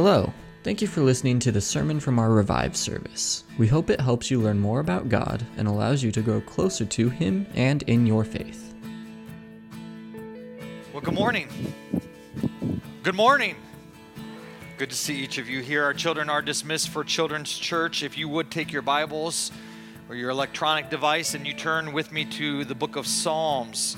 Hello. Thank you for listening to the sermon from our Revive service. We hope it helps you learn more about God and allows you to grow closer to Him and in your faith. Well, good morning. Good morning. Good to see each of you here. Our children are dismissed for Children's Church. If you would take your Bibles or your electronic device and you turn with me to the book of Psalms.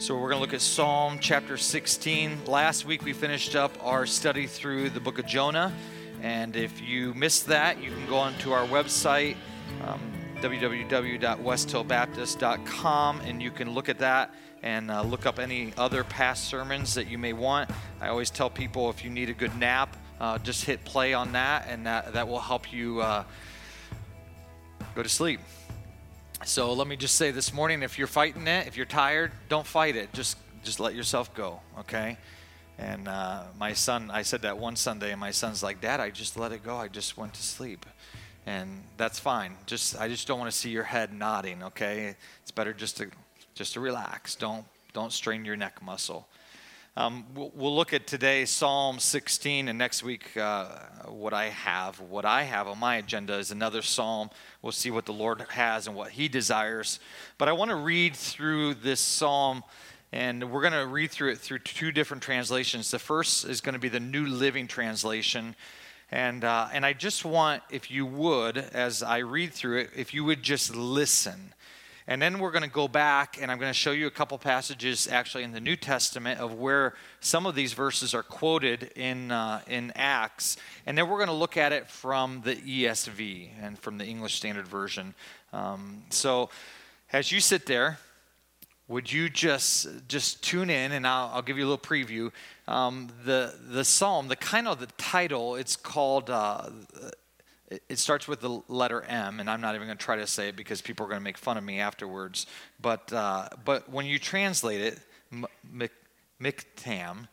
So we're going to look at Psalm chapter 16. Last week we finished up our study through the book of Jonah. And if you missed that, you can go onto our website, um, www.westhillbaptist.com, and you can look at that and uh, look up any other past sermons that you may want. I always tell people if you need a good nap, uh, just hit play on that, and that, that will help you uh, go to sleep. So let me just say this morning if you're fighting it, if you're tired, don't fight it. Just, just let yourself go, okay? And uh, my son, I said that one Sunday, and my son's like, Dad, I just let it go. I just went to sleep. And that's fine. Just I just don't want to see your head nodding, okay? It's better just to just to relax. Don't don't strain your neck muscle. Um, we'll, we'll, look at today Psalm 16, and next week uh, what I have. What I have on my agenda is another psalm. We'll see what the Lord has and what He desires. But I want to read through this psalm, and we're going to read through it through two different translations. The first is going to be the New Living Translation. And, uh, and I just want, if you would, as I read through it, if you would just listen and then we're going to go back and I'm going to show you a couple passages actually in the New Testament of where some of these verses are quoted in, uh, in Acts. And then we're going to look at it from the ESV and from the English Standard Version. Um, so as you sit there, would you just just tune in and I'll, I'll give you a little preview. Um, the the psalm, the kind of the title, it's called uh, it starts with the letter M, and I'm not even going to try to say it because people are going to make fun of me afterwards. But, uh, but when you translate it, Miktam,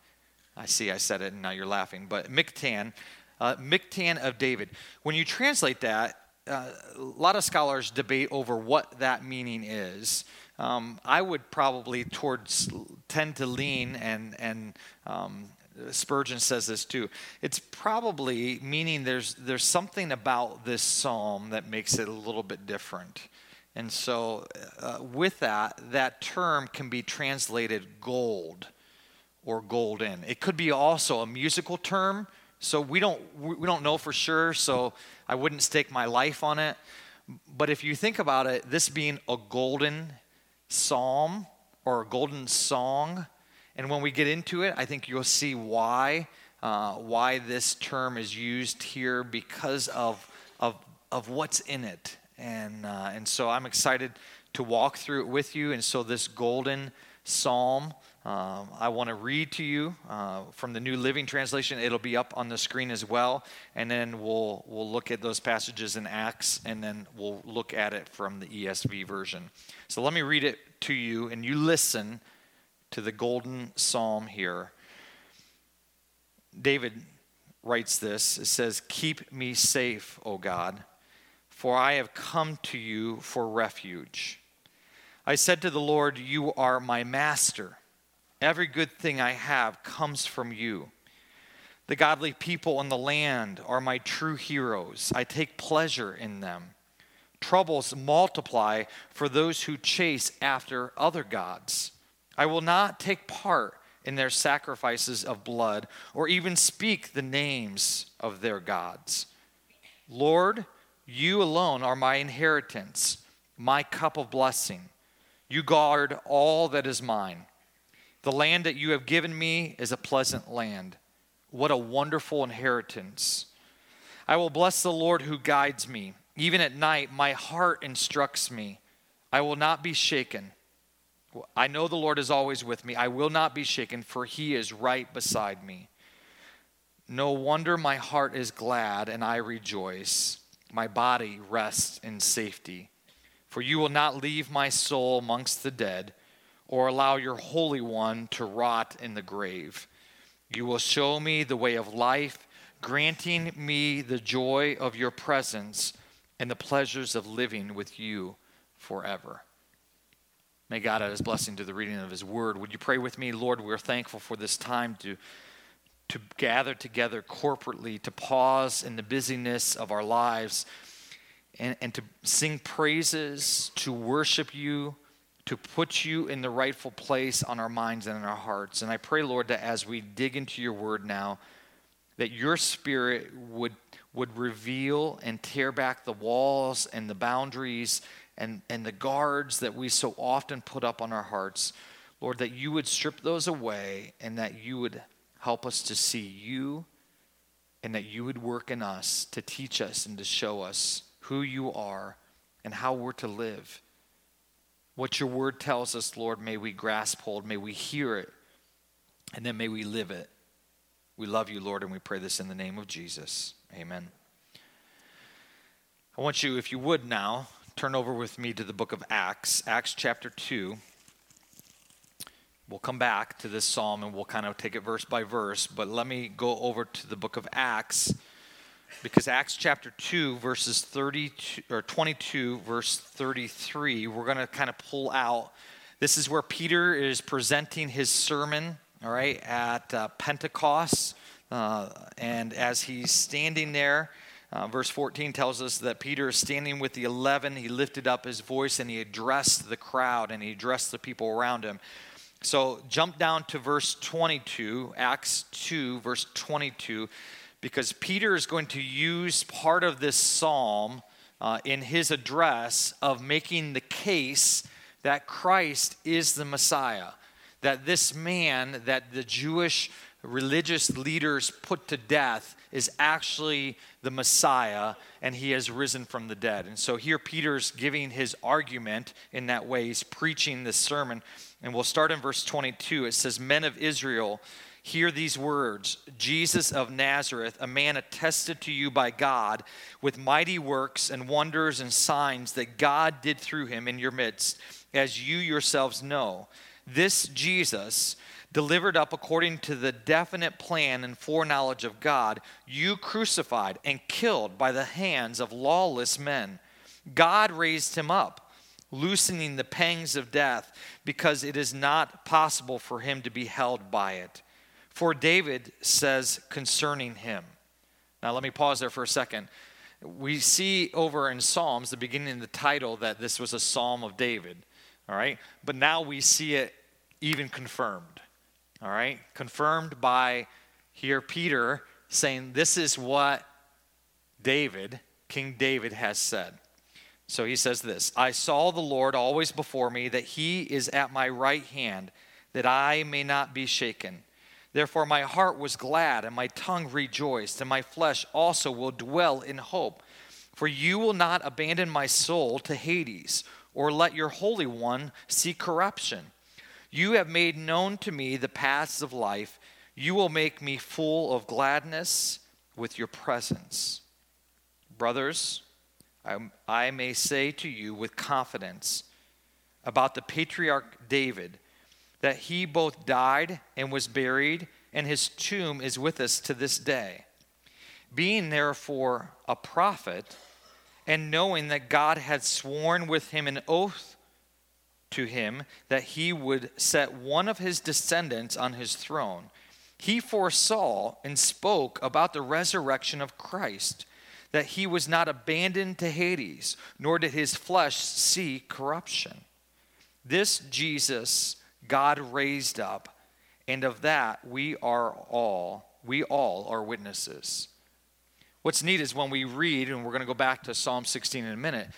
I see I said it and now you're laughing, but Miktan, uh, Miktan of David. When you translate that, uh, a lot of scholars debate over what that meaning is. Um, I would probably towards tend to lean and and um, Spurgeon says this too. It's probably meaning there's there's something about this psalm that makes it a little bit different. And so, uh, with that, that term can be translated gold or golden. It could be also a musical term. So we don't we don't know for sure. So I wouldn't stake my life on it. But if you think about it, this being a golden psalm or a golden song and when we get into it, I think you'll see why, uh, why this term is used here because of, of, of what's in it. And, uh, and so I'm excited to walk through it with you. And so this golden psalm, um, I want to read to you uh, from the New Living Translation. It'll be up on the screen as well. And then we'll, we'll look at those passages in Acts, and then we'll look at it from the ESV version. So let me read it to you, and you listen to the golden psalm here. David writes this it says, Keep me safe, O God, for I have come to you for refuge. I said to the Lord, You are my master. Every good thing I have comes from you. The godly people in the land are my true heroes. I take pleasure in them. Troubles multiply for those who chase after other gods. I will not take part in their sacrifices of blood or even speak the names of their gods. Lord, you alone are my inheritance, my cup of blessing. You guard all that is mine. The land that you have given me is a pleasant land. What a wonderful inheritance. I will bless the Lord who guides me. Even at night, my heart instructs me. I will not be shaken. I know the Lord is always with me. I will not be shaken, for he is right beside me. No wonder my heart is glad and I rejoice. My body rests in safety. For you will not leave my soul amongst the dead or allow your Holy One to rot in the grave. You will show me the way of life, granting me the joy of your presence and the pleasures of living with you forever. May God add his blessing to the reading of his word. Would you pray with me? Lord, we're thankful for this time to, to gather together corporately, to pause in the busyness of our lives, and, and to sing praises, to worship you, to put you in the rightful place on our minds and in our hearts. And I pray, Lord, that as we dig into your word now, that your spirit would, would reveal and tear back the walls and the boundaries and, and the guards that we so often put up on our hearts. Lord, that you would strip those away and that you would help us to see you and that you would work in us to teach us and to show us who you are and how we're to live. What your word tells us, Lord, may we grasp hold, may we hear it, and then may we live it. We love you, Lord, and we pray this in the name of Jesus. Amen. I want you, if you would now, turn over with me to the book of Acts, Acts chapter 2. We'll come back to this psalm and we'll kind of take it verse by verse, but let me go over to the book of Acts because Acts chapter 2 verses 32 or 22 verse 33, we're going to kind of pull out this is where Peter is presenting his sermon all right, at uh, Pentecost. Uh, and as he's standing there, uh, verse 14 tells us that Peter is standing with the eleven. He lifted up his voice and he addressed the crowd and he addressed the people around him. So jump down to verse 22, Acts 2, verse 22, because Peter is going to use part of this psalm uh, in his address of making the case that Christ is the Messiah that this man that the Jewish religious leaders put to death is actually the Messiah and he has risen from the dead. And so here Peter's giving his argument in that way. He's preaching this sermon. And we'll start in verse 22. It says, Men of Israel, hear these words Jesus of Nazareth, a man attested to you by God with mighty works and wonders and signs that God did through him in your midst, as you yourselves know. This Jesus, delivered up according to the definite plan and foreknowledge of God, you crucified and killed by the hands of lawless men. God raised him up, loosening the pangs of death, because it is not possible for him to be held by it. For David says concerning him. Now, let me pause there for a second. We see over in Psalms, the beginning of the title, that this was a psalm of David. All right? But now we see it even confirmed. All right? Confirmed by here Peter saying, This is what David, King David, has said. So he says this I saw the Lord always before me, that he is at my right hand, that I may not be shaken. Therefore, my heart was glad, and my tongue rejoiced, and my flesh also will dwell in hope. For you will not abandon my soul to Hades, or let your Holy One see corruption. You have made known to me the paths of life. You will make me full of gladness with your presence. Brothers, I, I, may say to you with confidence about the patriarch David that he both died and was buried, and his tomb is with us to this day. Being therefore a prophet, and knowing that God had sworn with him an oath to him that he would set one of his descendants on his throne. He foresaw and spoke about the resurrection of Christ, that he was not abandoned to Hades, nor did his flesh see corruption. This Jesus God raised up, and of that we are all, we all are witnesses. What's neat is when we read, and we're going to go back to Psalm 16 in a minute,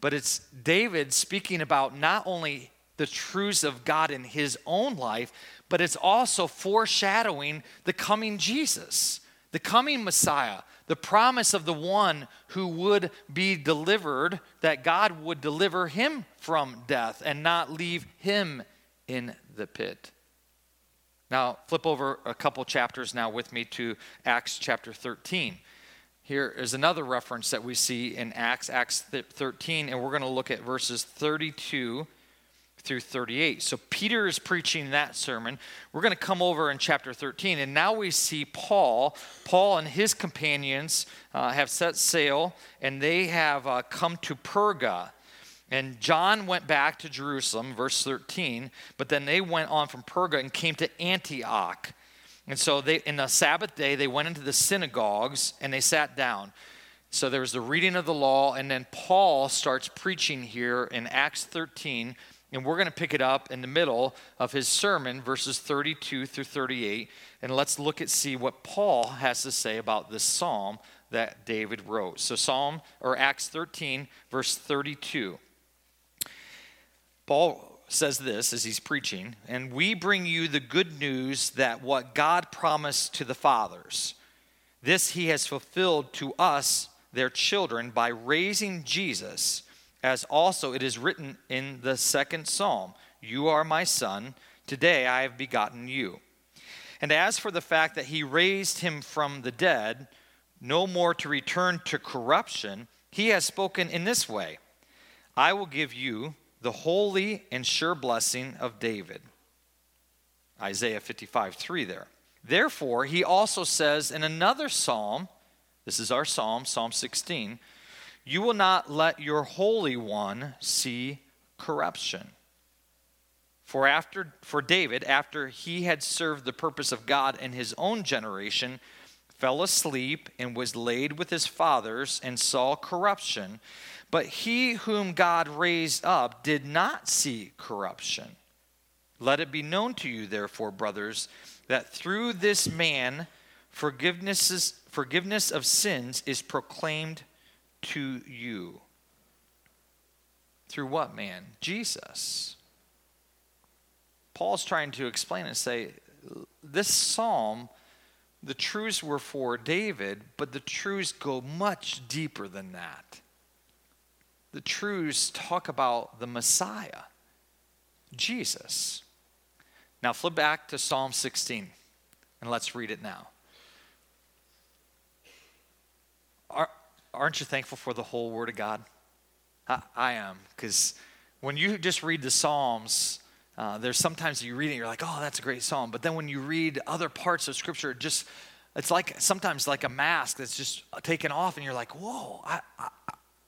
but it's David speaking about not only the truths of God in his own life, but it's also foreshadowing the coming Jesus, the coming Messiah, the promise of the one who would be delivered, that God would deliver him from death and not leave him in the pit. Now, flip over a couple chapters now with me to Acts chapter 13. Here is another reference that we see in Acts, Acts 13, and we're going to look at verses 32 through 38. So Peter is preaching that sermon. We're going to come over in chapter 13, and now we see Paul. Paul and his companions uh, have set sail, and they have uh, come to Perga. And John went back to Jerusalem, verse 13, but then they went on from Perga and came to Antioch. And so they, in the Sabbath day, they went into the synagogues and they sat down. So there was the reading of the law, and then Paul starts preaching here in Acts 13, and we're going to pick it up in the middle of his sermon, verses 32 through 38. And let's look at see what Paul has to say about this psalm that David wrote. So Psalm or Acts 13, verse 32. Paul says this as he's preaching, and we bring you the good news that what God promised to the fathers, this he has fulfilled to us, their children, by raising Jesus, as also it is written in the second psalm You are my son, today I have begotten you. And as for the fact that he raised him from the dead, no more to return to corruption, he has spoken in this way I will give you the holy and sure blessing of David. Isaiah 55 3 there. Therefore, he also says in another psalm, this is our psalm, Psalm 16, you will not let your Holy One see corruption. For after for David, after he had served the purpose of God in his own generation, fell asleep and was laid with his fathers and saw corruption. But he whom God raised up did not see corruption. Let it be known to you, therefore, brothers, that through this man forgiveness, forgiveness of sins is proclaimed to you. Through what man? Jesus. Paul's trying to explain and say this psalm, the truths were for David, but the truths go much deeper than that the truths talk about the Messiah, Jesus. Now flip back to Psalm 16 and let's read it now. Aren't you thankful for the whole Word of God? I, I am, because when you just read the Psalms, uh, there's sometimes you read it, you're like, oh, that's a great psalm. But then when you read other parts of Scripture, it just it's like sometimes like a mask that's just taken off, and you're like, whoa, I, I,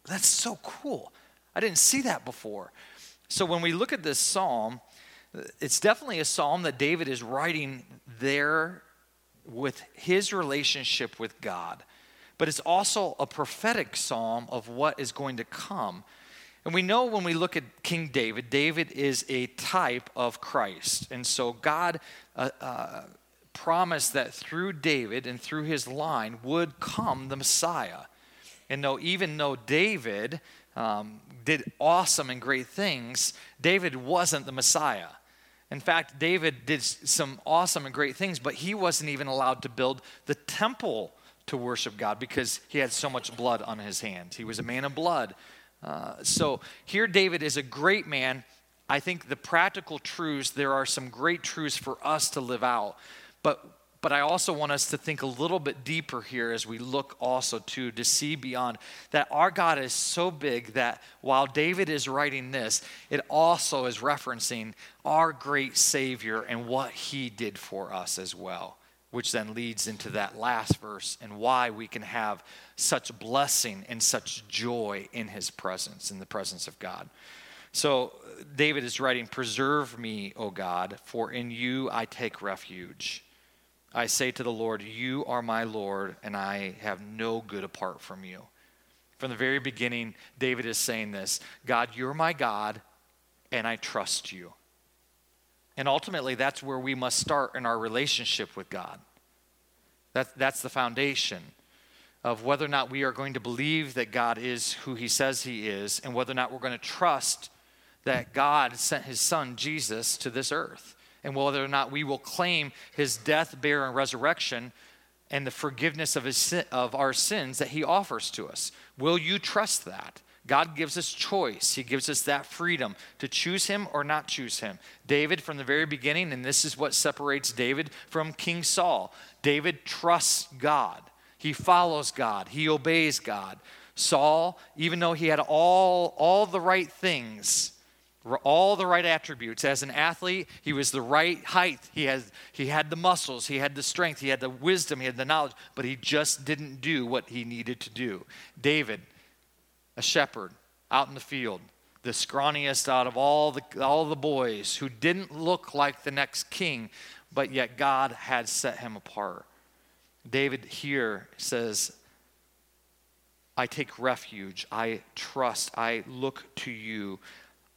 that's so cool. I didn't see that before. So when we look at this psalm, it's definitely a psalm that David is writing there with his relationship with God. But it's also a prophetic psalm of what is going to come. And we know when we look at King David, David is a type of Christ. And so God uh, uh, promised that through David and through his line would come the Messiah. And though, even though David um, did awesome and great things, David wasn't the Messiah. In fact, David did some awesome and great things, but he wasn't even allowed to build the temple to worship God because he had so much blood on his hands. He was a man of blood. Uh, so here, David is a great man. I think the practical truths, there are some great truths for us to live out. But but I also want us to think a little bit deeper here as we look also to to see beyond that our God is so big that while David is writing this, it also is referencing our great Savior and what he did for us as well, which then leads into that last verse and why we can have such blessing and such joy in his presence, in the presence of God. So David is writing, Preserve me, O God, for in you I take refuge. I say to the Lord, You are my Lord, and I have no good apart from you. From the very beginning, David is saying this God, you're my God, and I trust you. And ultimately, that's where we must start in our relationship with God. That, that's the foundation of whether or not we are going to believe that God is who he says he is, and whether or not we're going to trust that God sent his son, Jesus, to this earth and whether or not we will claim his death, burial, and resurrection and the forgiveness of, his, of our sins that he offers to us. Will you trust that? God gives us choice. He gives us that freedom to choose him or not choose him. David, from the very beginning, and this is what separates David from King Saul David trusts God, he follows God, he obeys God. Saul, even though he had all, all the right things, all the right attributes. As an athlete, he was the right height. He had, he had the muscles, he had the strength, he had the wisdom, he had the knowledge, but he just didn't do what he needed to do. David, a shepherd out in the field, the scrawniest out of all the, all the boys who didn't look like the next king, but yet God had set him apart. David here says, I take refuge, I trust, I look to you.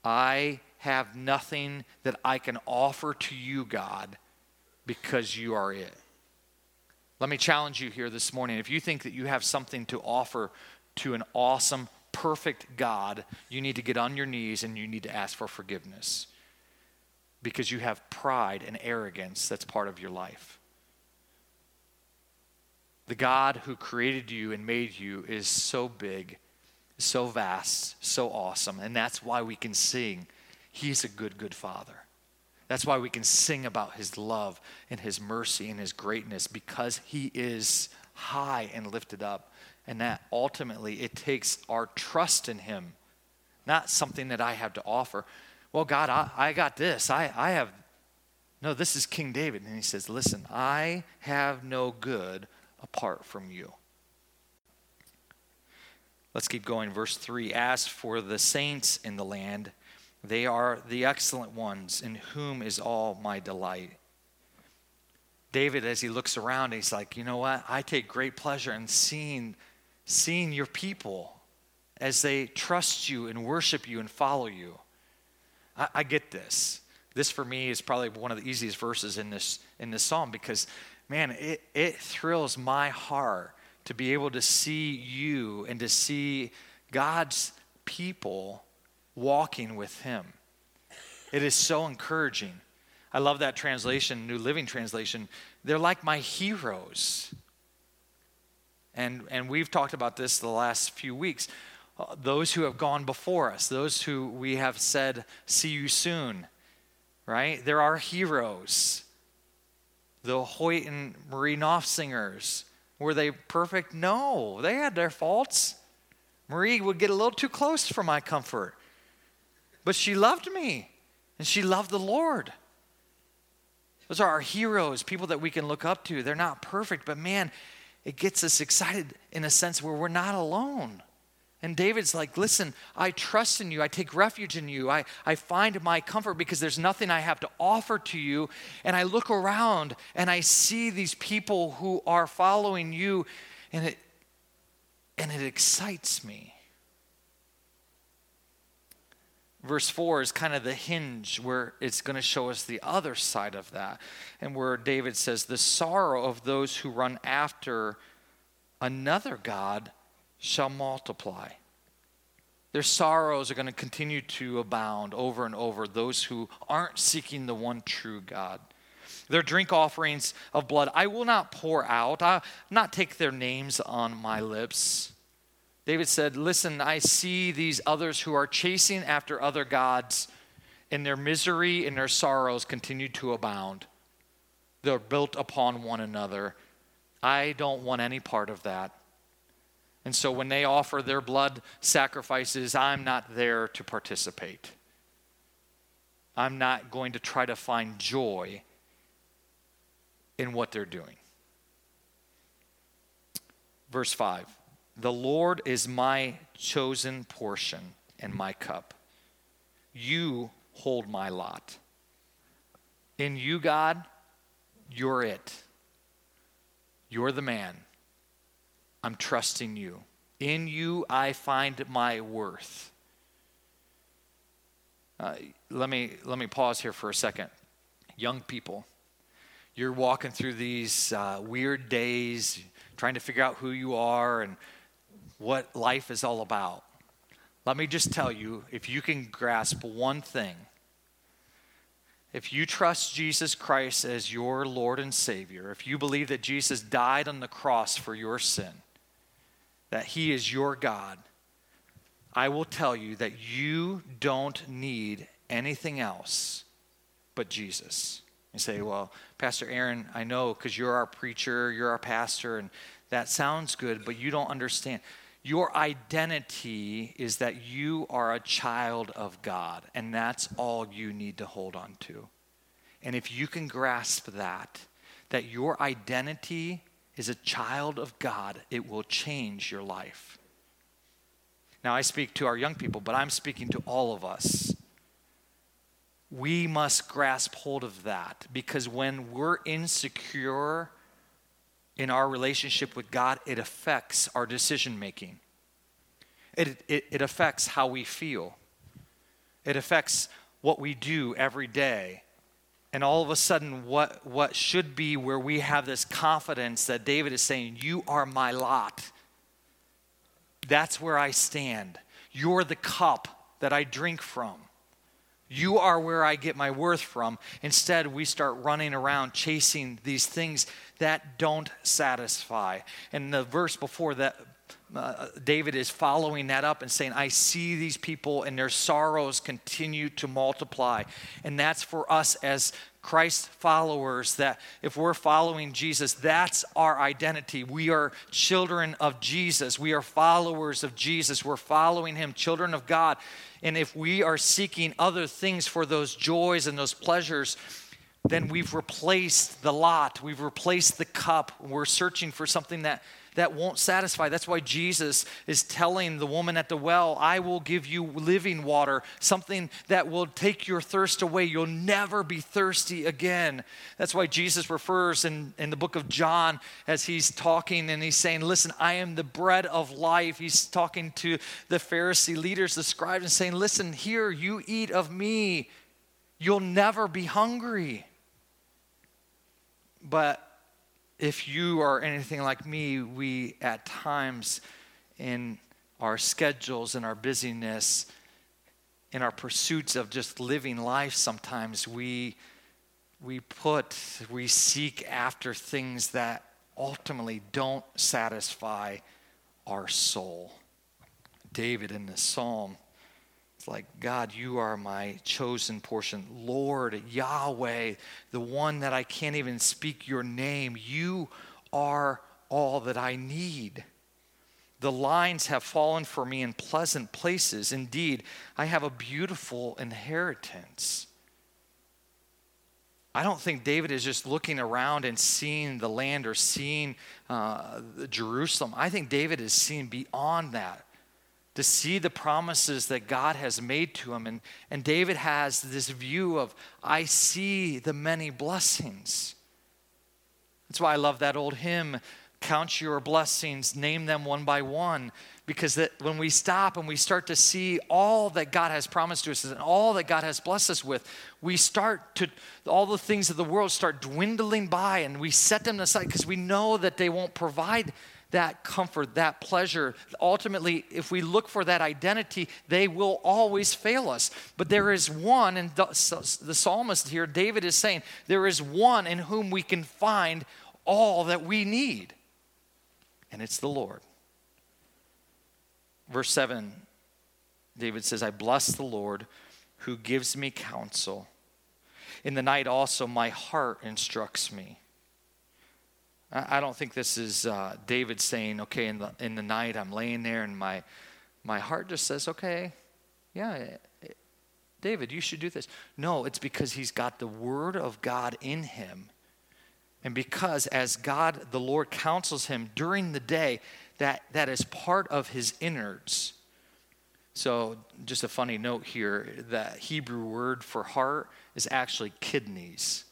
I have nothing that I can offer to you, God, because you are it. Let me challenge you here this morning. If you think that you have something to offer to an awesome, perfect God, you need to get on your knees and you need to ask for forgiveness because you have pride and arrogance that's part of your life. The God who created you and made you is so big, so vast, so awesome, and that's why we can sing, He's a good, good Father. That's why we can sing about His love and His mercy and His greatness because He is high and lifted up. And that ultimately it takes our trust in Him, not something that I have to offer. Well, God, I, I got this. I, I have, no, this is King David. And he says, Listen, I have no good apart from you. Let's keep going. Verse 3 As for the saints in the land, they are the excellent ones in whom is all my delight. David, as he looks around, he's like, you know what? I take great pleasure in seeing, seeing your people as they trust you and worship you and follow you. I, I get this. This for me is probably one of the easiest verses in this in this psalm because man, it, it thrills my heart to be able to see you and to see God's people walking with Him. It is so encouraging. I love that translation, New Living Translation. They're like my heroes. And, and we've talked about this the last few weeks. Those who have gone before us, those who we have said, see you soon, right? They're our heroes the Hoyt and Marie Knopf singers. Were they perfect? No, they had their faults. Marie would get a little too close for my comfort. But she loved me, and she loved the Lord. Those are our heroes, people that we can look up to. They're not perfect, but man, it gets us excited in a sense where we're not alone. And David's like, listen, I trust in you. I take refuge in you. I, I find my comfort because there's nothing I have to offer to you. And I look around and I see these people who are following you, and it, and it excites me. Verse 4 is kind of the hinge where it's going to show us the other side of that. And where David says, The sorrow of those who run after another God shall multiply. Their sorrows are going to continue to abound over and over, those who aren't seeking the one true God. Their drink offerings of blood I will not pour out, I not take their names on my lips. David said, Listen, I see these others who are chasing after other gods, and their misery and their sorrows continue to abound. They're built upon one another. I don't want any part of that. And so when they offer their blood sacrifices, I'm not there to participate. I'm not going to try to find joy in what they're doing. Verse 5 The Lord is my chosen portion and my cup. You hold my lot. In you, God, you're it. You're the man. I'm trusting you. In you, I find my worth. Uh, let, me, let me pause here for a second. Young people, you're walking through these uh, weird days, trying to figure out who you are and what life is all about. Let me just tell you if you can grasp one thing, if you trust Jesus Christ as your Lord and Savior, if you believe that Jesus died on the cross for your sin, that He is your God, I will tell you that you don't need anything else but Jesus. You say, well, Pastor Aaron, I know because you're our preacher, you're our pastor, and that sounds good, but you don't understand. Your identity is that you are a child of God, and that's all you need to hold on to. And if you can grasp that, that your identity is a child of God, it will change your life. Now, I speak to our young people, but I'm speaking to all of us. we must grasp hold of that because when we're insecure in our relationship with God, it affects our decision making. It, it, it affects how we feel. It affects what we do every day. And all of a sudden, what, what should be where we have this confidence that David is saying, You are my lot. That's where I stand. You're the cup that I drink from. You are where I get my worth from. Instead, we start running around chasing these things that don't satisfy. And the verse before that, uh, David is following that up and saying, I see these people and their sorrows continue to multiply. And that's for us as Christ followers that if we're following Jesus, that's our identity. We are children of Jesus. We are followers of Jesus. We're following Him, children of God. And if we are seeking other things for those joys and those pleasures, then we've replaced the lot, we've replaced the cup. We're searching for something that that won't satisfy. That's why Jesus is telling the woman at the well, I will give you living water, something that will take your thirst away. You'll never be thirsty again. That's why Jesus refers in, in the book of John as he's talking and he's saying, Listen, I am the bread of life. He's talking to the Pharisee leaders, the scribes, and saying, Listen, here, you eat of me. You'll never be hungry. But if you are anything like me, we at times in our schedules in our busyness, in our pursuits of just living life, sometimes we we put, we seek after things that ultimately don't satisfy our soul. David in the psalm like, God, you are my chosen portion. Lord, Yahweh, the one that I can't even speak your name, you are all that I need. The lines have fallen for me in pleasant places. Indeed, I have a beautiful inheritance. I don't think David is just looking around and seeing the land or seeing uh, Jerusalem. I think David is seeing beyond that to see the promises that God has made to him. And, and David has this view of, I see the many blessings. That's why I love that old hymn, Count Your Blessings, Name Them One by One. Because that when we stop and we start to see all that God has promised to us and all that God has blessed us with, we start to, all the things of the world start dwindling by and we set them aside because we know that they won't provide that comfort, that pleasure. Ultimately, if we look for that identity, they will always fail us. But there is one, and the, psalmist here, David is saying, there is one in whom we can find all that we need, and it's the Lord. Verse 7, David says, I bless the Lord who gives me counsel. In the night also, my heart instructs me. I don't think this is uh, David saying, okay, in the, in the night I'm laying there and my, my heart just says, okay, yeah, eh, eh, David, you should do this. No, it's because he's got the word of God in him. And because as God, the Lord, counsels him during the day, that, that is part of his innards. So, just a funny note here the Hebrew word for heart is actually kidneys.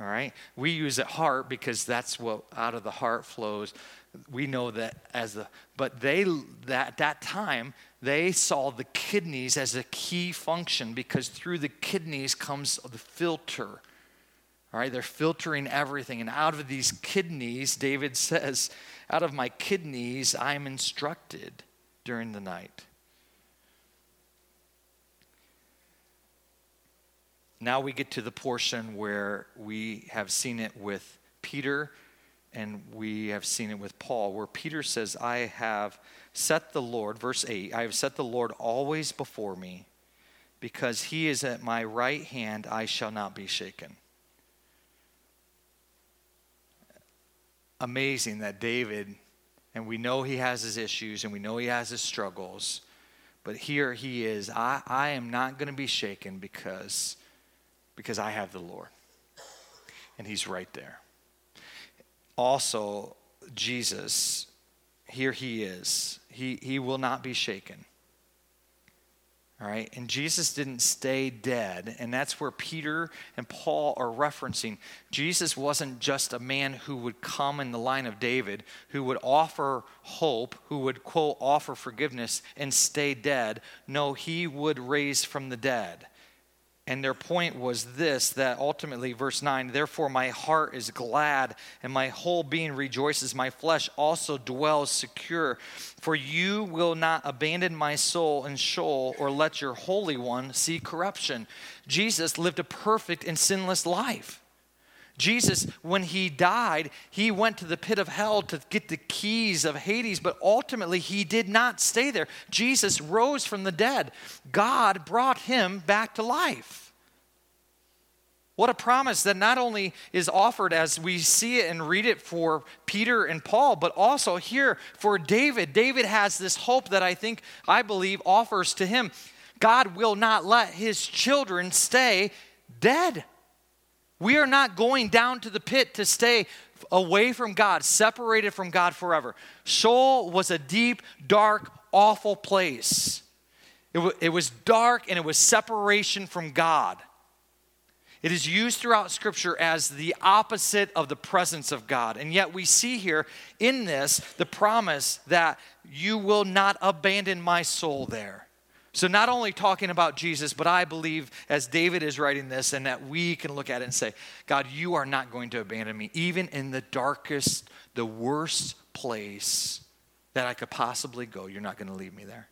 All right? We use it heart because that's what out of the heart flows. We know that as the, but they, that, at that time, they saw the kidneys as a key function because through the kidneys comes the filter. All right, they're filtering everything. And out of these kidneys, David says, out of my kidneys, I'm instructed during the night. Now we get to the portion where we have seen it with Peter and we have seen it with Paul, where Peter says, I have set the Lord, verse 8, I have set the Lord always before me, because he is at my right hand, I shall not be shaken. Amazing that David, and we know he has his issues and we know he has his struggles, but here he is. I, I am not going to be shaken because because I have the Lord. And He's right there. Also, Jesus, here He is. He, he will not be shaken. All right, and Jesus didn't stay dead, and that's where Peter and Paul are referencing. Jesus wasn't just a man who would come in the line of David, who would offer hope, who would, quote, offer forgiveness and stay dead. No, he would raise from the dead. And their point was this that ultimately, verse 9, therefore my heart is glad and my whole being rejoices. My flesh also dwells secure. For you will not abandon my soul in Sheol or let your Holy One see corruption. Jesus lived a perfect and sinless life. Jesus, when he died, he went to the pit of hell to get the keys of Hades, but ultimately he did not stay there. Jesus rose from the dead. God brought him back to life. What a promise that not only is offered as we see it and read it for Peter and Paul, but also here for David. David has this hope that I think, I believe, offers to him. God will not let his children stay dead. We are not going down to the pit to stay away from God, separated from God forever. Sheol was a deep, dark, awful place. It, w- it was dark and it was separation from God. It is used throughout Scripture as the opposite of the presence of God. And yet we see here in this the promise that you will not abandon my soul there. So, not only talking about Jesus, but I believe as David is writing this, and that we can look at it and say, God, you are not going to abandon me, even in the darkest, the worst place that I could possibly go. You're not going to leave me there.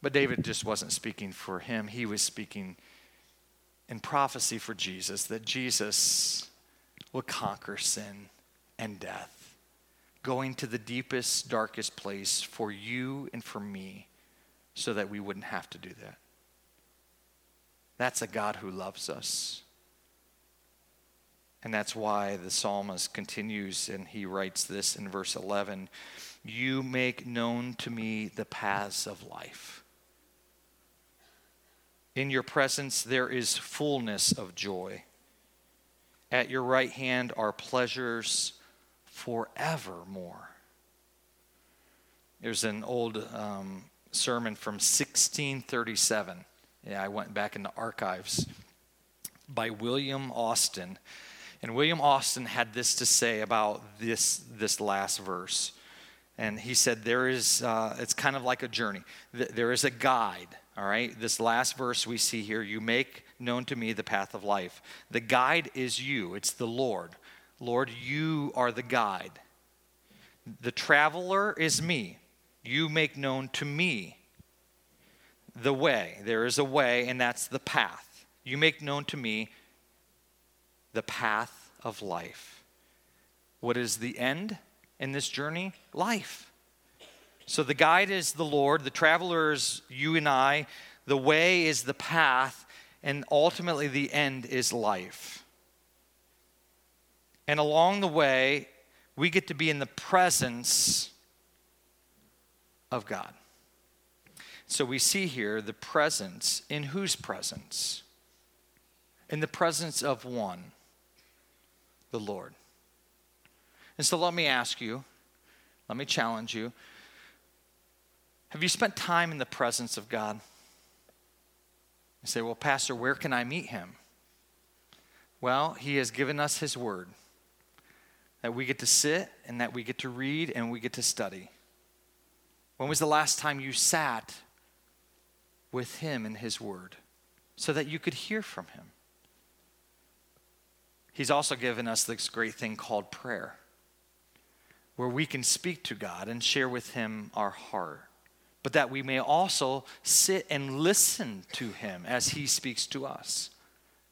But David just wasn't speaking for him, he was speaking in prophecy for Jesus that Jesus would conquer sin and death, going to the deepest, darkest place for you and for me so that we wouldn't have to do that. That's a God who loves us. And that's why the psalmist continues and he writes this in verse 11 You make known to me the paths of life. In your presence there is fullness of joy. At your right hand are pleasures forevermore. There's an old um, sermon from 1637. Yeah, I went back in the archives by William Austin. And William Austin had this to say about this, this last verse. And he said, There is, uh, it's kind of like a journey. There is a guide, all right? This last verse we see here, you make known to me the path of life. The guide is you, it's the Lord. Lord, you are the guide. The traveler is me you make known to me the way. There is a way, and that's the path. You make known to me the path of life. What is the end in this journey? Life. So the guide is the Lord, the traveler is you and I, the way is the path, and ultimately the end is life. And along the way, we get to be in the presence of God. So we see here the presence. In whose presence? In the presence of one, the Lord. And so let me ask you, let me challenge you. Have you spent time in the presence of God? You say, well, Pastor, where can I meet him? Well, he has given us his word that we get to sit and that we get to read and we get to study. When was the last time you sat with Him in His Word so that you could hear from Him? He's also given us this great thing called prayer, where we can speak to God and share with Him our heart, but that we may also sit and listen to Him as He speaks to us.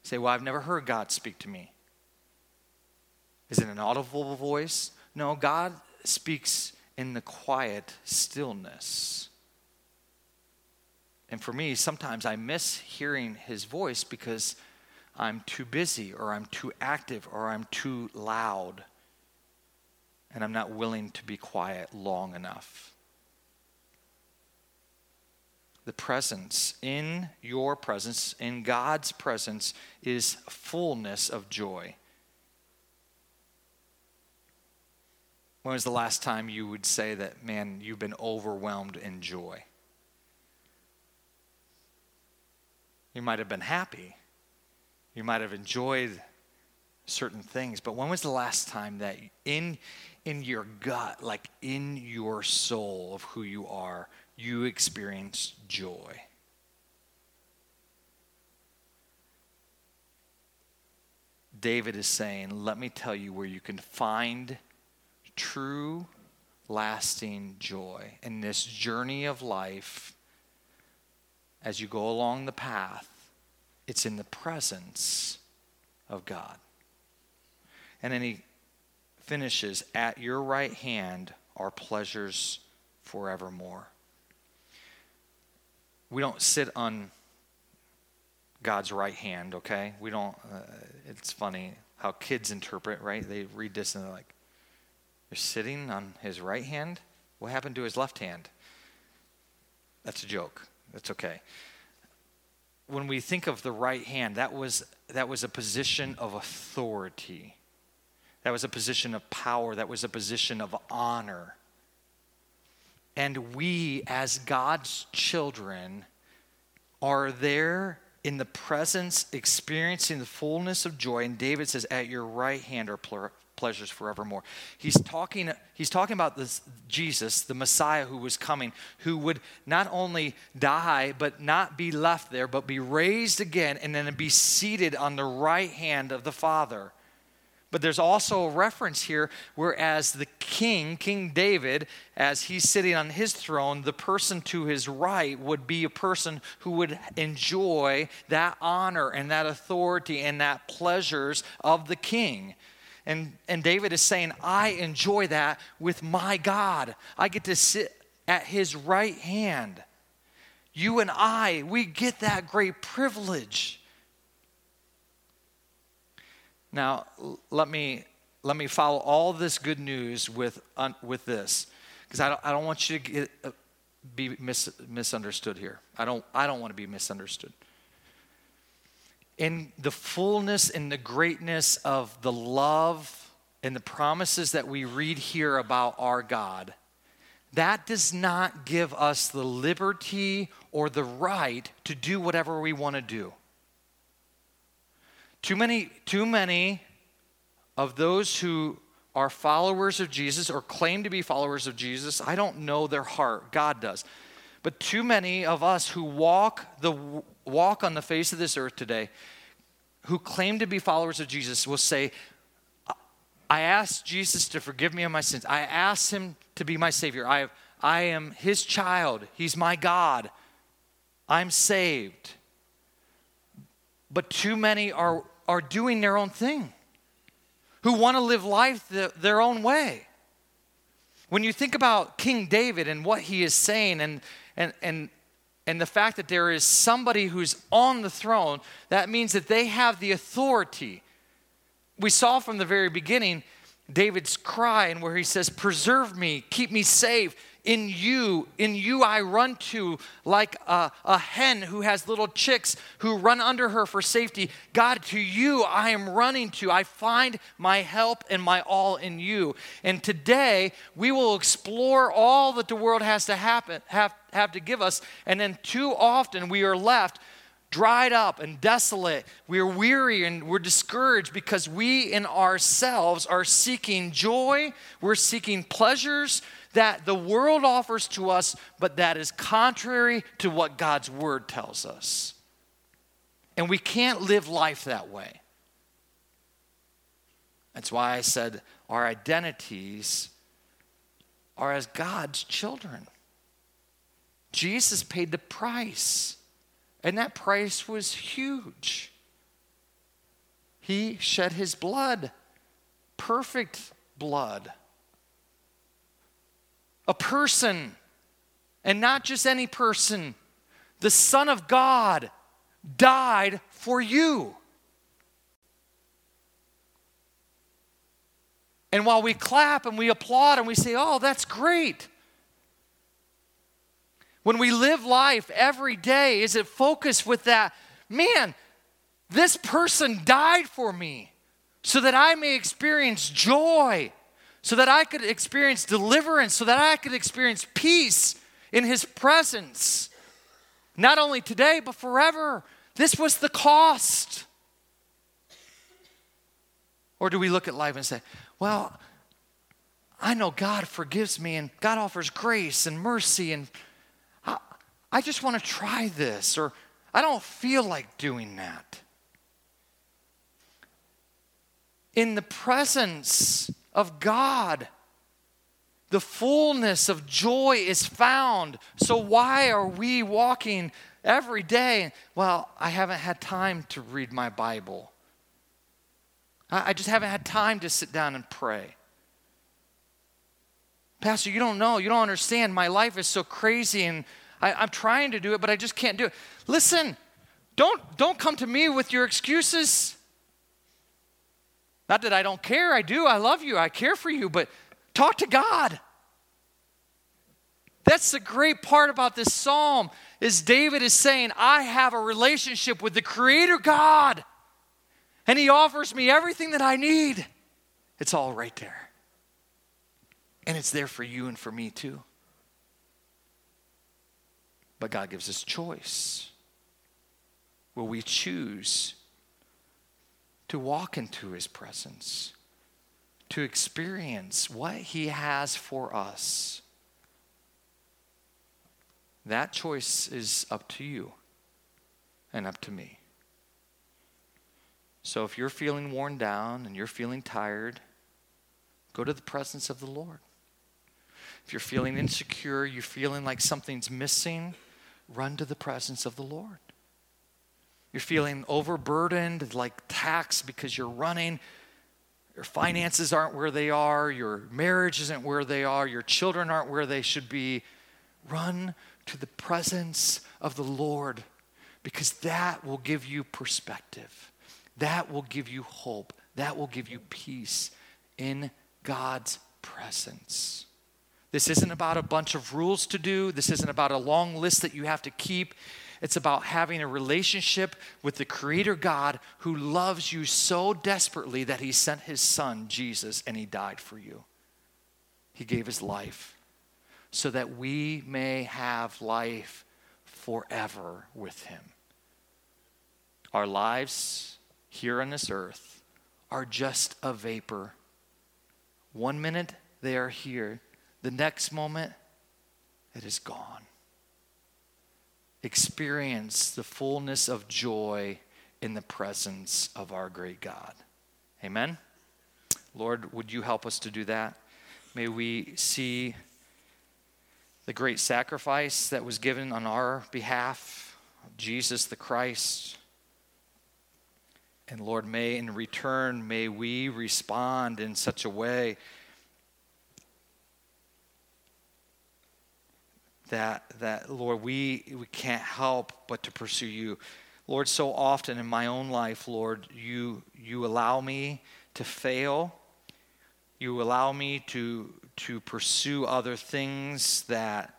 say, Well, I've never heard God speak to me. Is it an audible voice? No, God speaks in the quiet stillness. And for me, sometimes I miss hearing his voice because I'm too busy or I'm too active or I'm too loud and I'm not willing to be quiet long enough. The presence, in your presence, in God's presence, is fullness of joy. When was the last time you would say that, man, you've been overwhelmed in joy? You might have been happy. You might have enjoyed certain things. But when was the last time that in in your gut, like in your soul of who you are, you experienced joy? David is saying, Let me tell you where you can find true, lasting joy in this journey of life as you go along the path. It's in the presence of God. And then he finishes, At your right hand are pleasures forevermore. We don't sit on God's right hand, okay? We don't, uh, it's funny how kids interpret, right? They read this and they're like, You're sitting on his right hand? What happened to his left hand? That's a joke. That's okay. When we think of the right hand, that was, that was a position of authority. That was a position of power. That was a position of honor. And we, as God's children, are there in the presence, experiencing the fullness of joy. And David says, At your right hand are pleasures forevermore. He's talking, he's talking about this Jesus, the Messiah who was coming, who would not only die, but not be left there, but be raised again and then be seated on the right hand of the Father. But there's also a reference here whereas the king, King David, as he's sitting on his throne, the person to his right would be a person who would enjoy that honor and that authority and that pleasures of the king. And, and David is saying, I enjoy that with my God. I get to sit at his right hand. You and I, we get that great privilege. Now, let me, let me follow all this good news with, un, with this, because I don't, I don't want you to get, uh, be mis, misunderstood here. I don't, I don't want to be misunderstood. In the fullness and the greatness of the love and the promises that we read here about our God, that does not give us the liberty or the right to do whatever we want to do. Too many, too many of those who are followers of Jesus or claim to be followers of Jesus, I don't know their heart. God does. But too many of us who walk the walk on the face of this earth today, who claim to be followers of Jesus, will say, I asked Jesus to forgive me of my sins. I asked him to be my Savior. I, have, I am his child. He's my God. I'm saved. But too many are, are doing their own thing, who want to live life the, their own way. When you think about King David and what he is saying, and, and, and, and the fact that there is somebody who's on the throne, that means that they have the authority. We saw from the very beginning David's cry, and where he says, Preserve me, keep me safe in you, in you I run to like a, a, hen who has little chicks who run under her for safety. God, to you I am running to. I find my help and my all in you. And today we will explore all that the world has to happen, have, have to give us. And then too often we are left dried up and desolate. We are weary and we're discouraged because we in ourselves are seeking joy, we're seeking pleasures, that the world offers to us, but that is contrary to what God's word tells us. And we can't live life that way. That's why I said our identities are as God's children. Jesus paid the price, and that price was huge. He shed his blood, perfect blood a person, and not just any person. The Son of God died for you. And while we clap and we applaud and we say, oh, that's great. When we live life every day, is it focused with that, man, this person died for me so that I may experience joy so that I could experience deliverance, so that I could experience peace in His presence. Not only today, but forever. This was the cost. Or do we look at life and say, well, I know God forgives me and God offers grace and mercy, and I just want to try this, or I don't feel like doing that. In the presence of God, the fullness of joy is found. So, why are we walking every day? Well, I haven't had time to read my Bible. I just haven't had time to sit down and pray. Pastor, you don't know. You don't understand. My life is so crazy and I, am trying to do it, but I just can't do it. Listen, don't, don't come to me with your excuses. Not that I don't care. I do. I love you. I care for you, but talk to God. That's the great part about this psalm is David is saying, I have a relationship with the creator God. And he offers me everything that I need. It's all right there. And it's there for you and for me too. But God gives us choice. Will we choose to walk into his presence, to experience what he has for us? That choice is up to you and up to me. So if you're feeling worn down and you're feeling tired, go to the presence of the Lord. If you're feeling insecure, you're feeling like something's missing, run to the presence of the Lord. You're feeling overburdened, like taxed because you're running. Your finances aren't where they are. Your marriage isn't where they are. Your children aren't where they should be. Run to the presence of the Lord because that will give you perspective. That will give you hope. That will give you peace in God's presence. This isn't about a bunch of rules to do. This isn't about a long list that you have to keep. It's about having a relationship with the Creator God who loves you so desperately that He sent His Son, Jesus, and He died for you. He gave His life so that we may have life forever with Him. Our lives here on this earth are just a vapor. One minute they are here the next moment, it is gone. Experience the fullness of joy in the presence of our great God. Amen. Lord, would you help us to do that? May we see the great sacrifice that was given on our behalf, Jesus the Christ. And Lord, may in return, may we respond in such a way that, that Lord, we, we can't help but to pursue you. Lord, so often in my own life, Lord, you, you allow me to fail. You allow me to, to pursue other things that,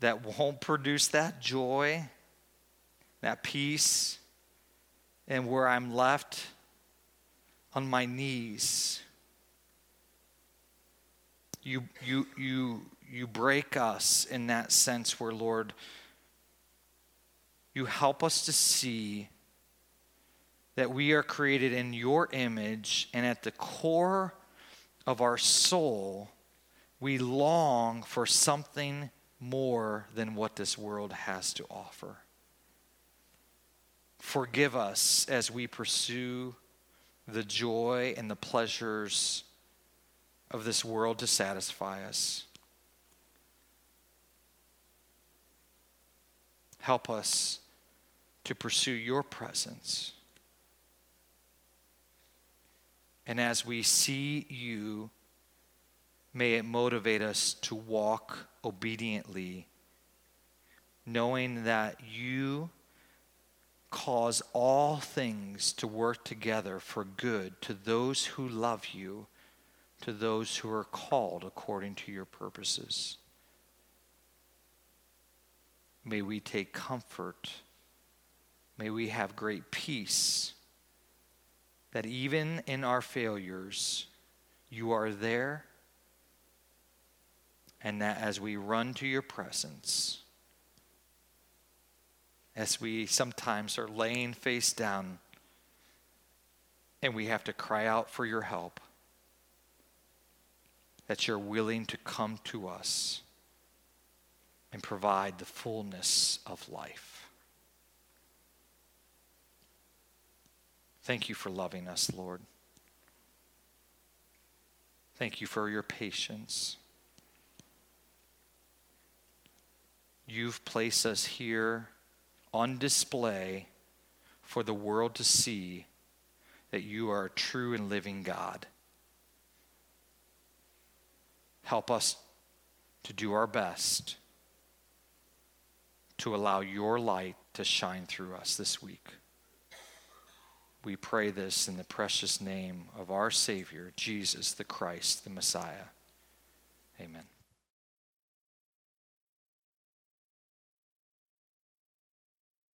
that won't produce that joy, that peace, and where I'm left on my knees. You, you, you, you break us in that sense where, Lord, you help us to see that we are created in your image, and at the core of our soul, we long for something more than what this world has to offer. Forgive us as we pursue the joy and the pleasures of this world to satisfy us. Help us to pursue your presence. And as we see you, may it motivate us to walk obediently, knowing that you cause all things to work together for good to those who love you, to those who are called according to your purposes. May we take comfort. May we have great peace that even in our failures, you are there, and that as we run to your presence, as we sometimes are laying face down and we have to cry out for your help, that you're willing to come to us and provide the fullness of life. Thank you for loving us, Lord. Thank you for your patience. You've placed us here on display for the world to see that you are a true and living God. Help us to do our best to allow your light to shine through us this week. We pray this in the precious name of our Savior, Jesus the Christ, the Messiah. Amen.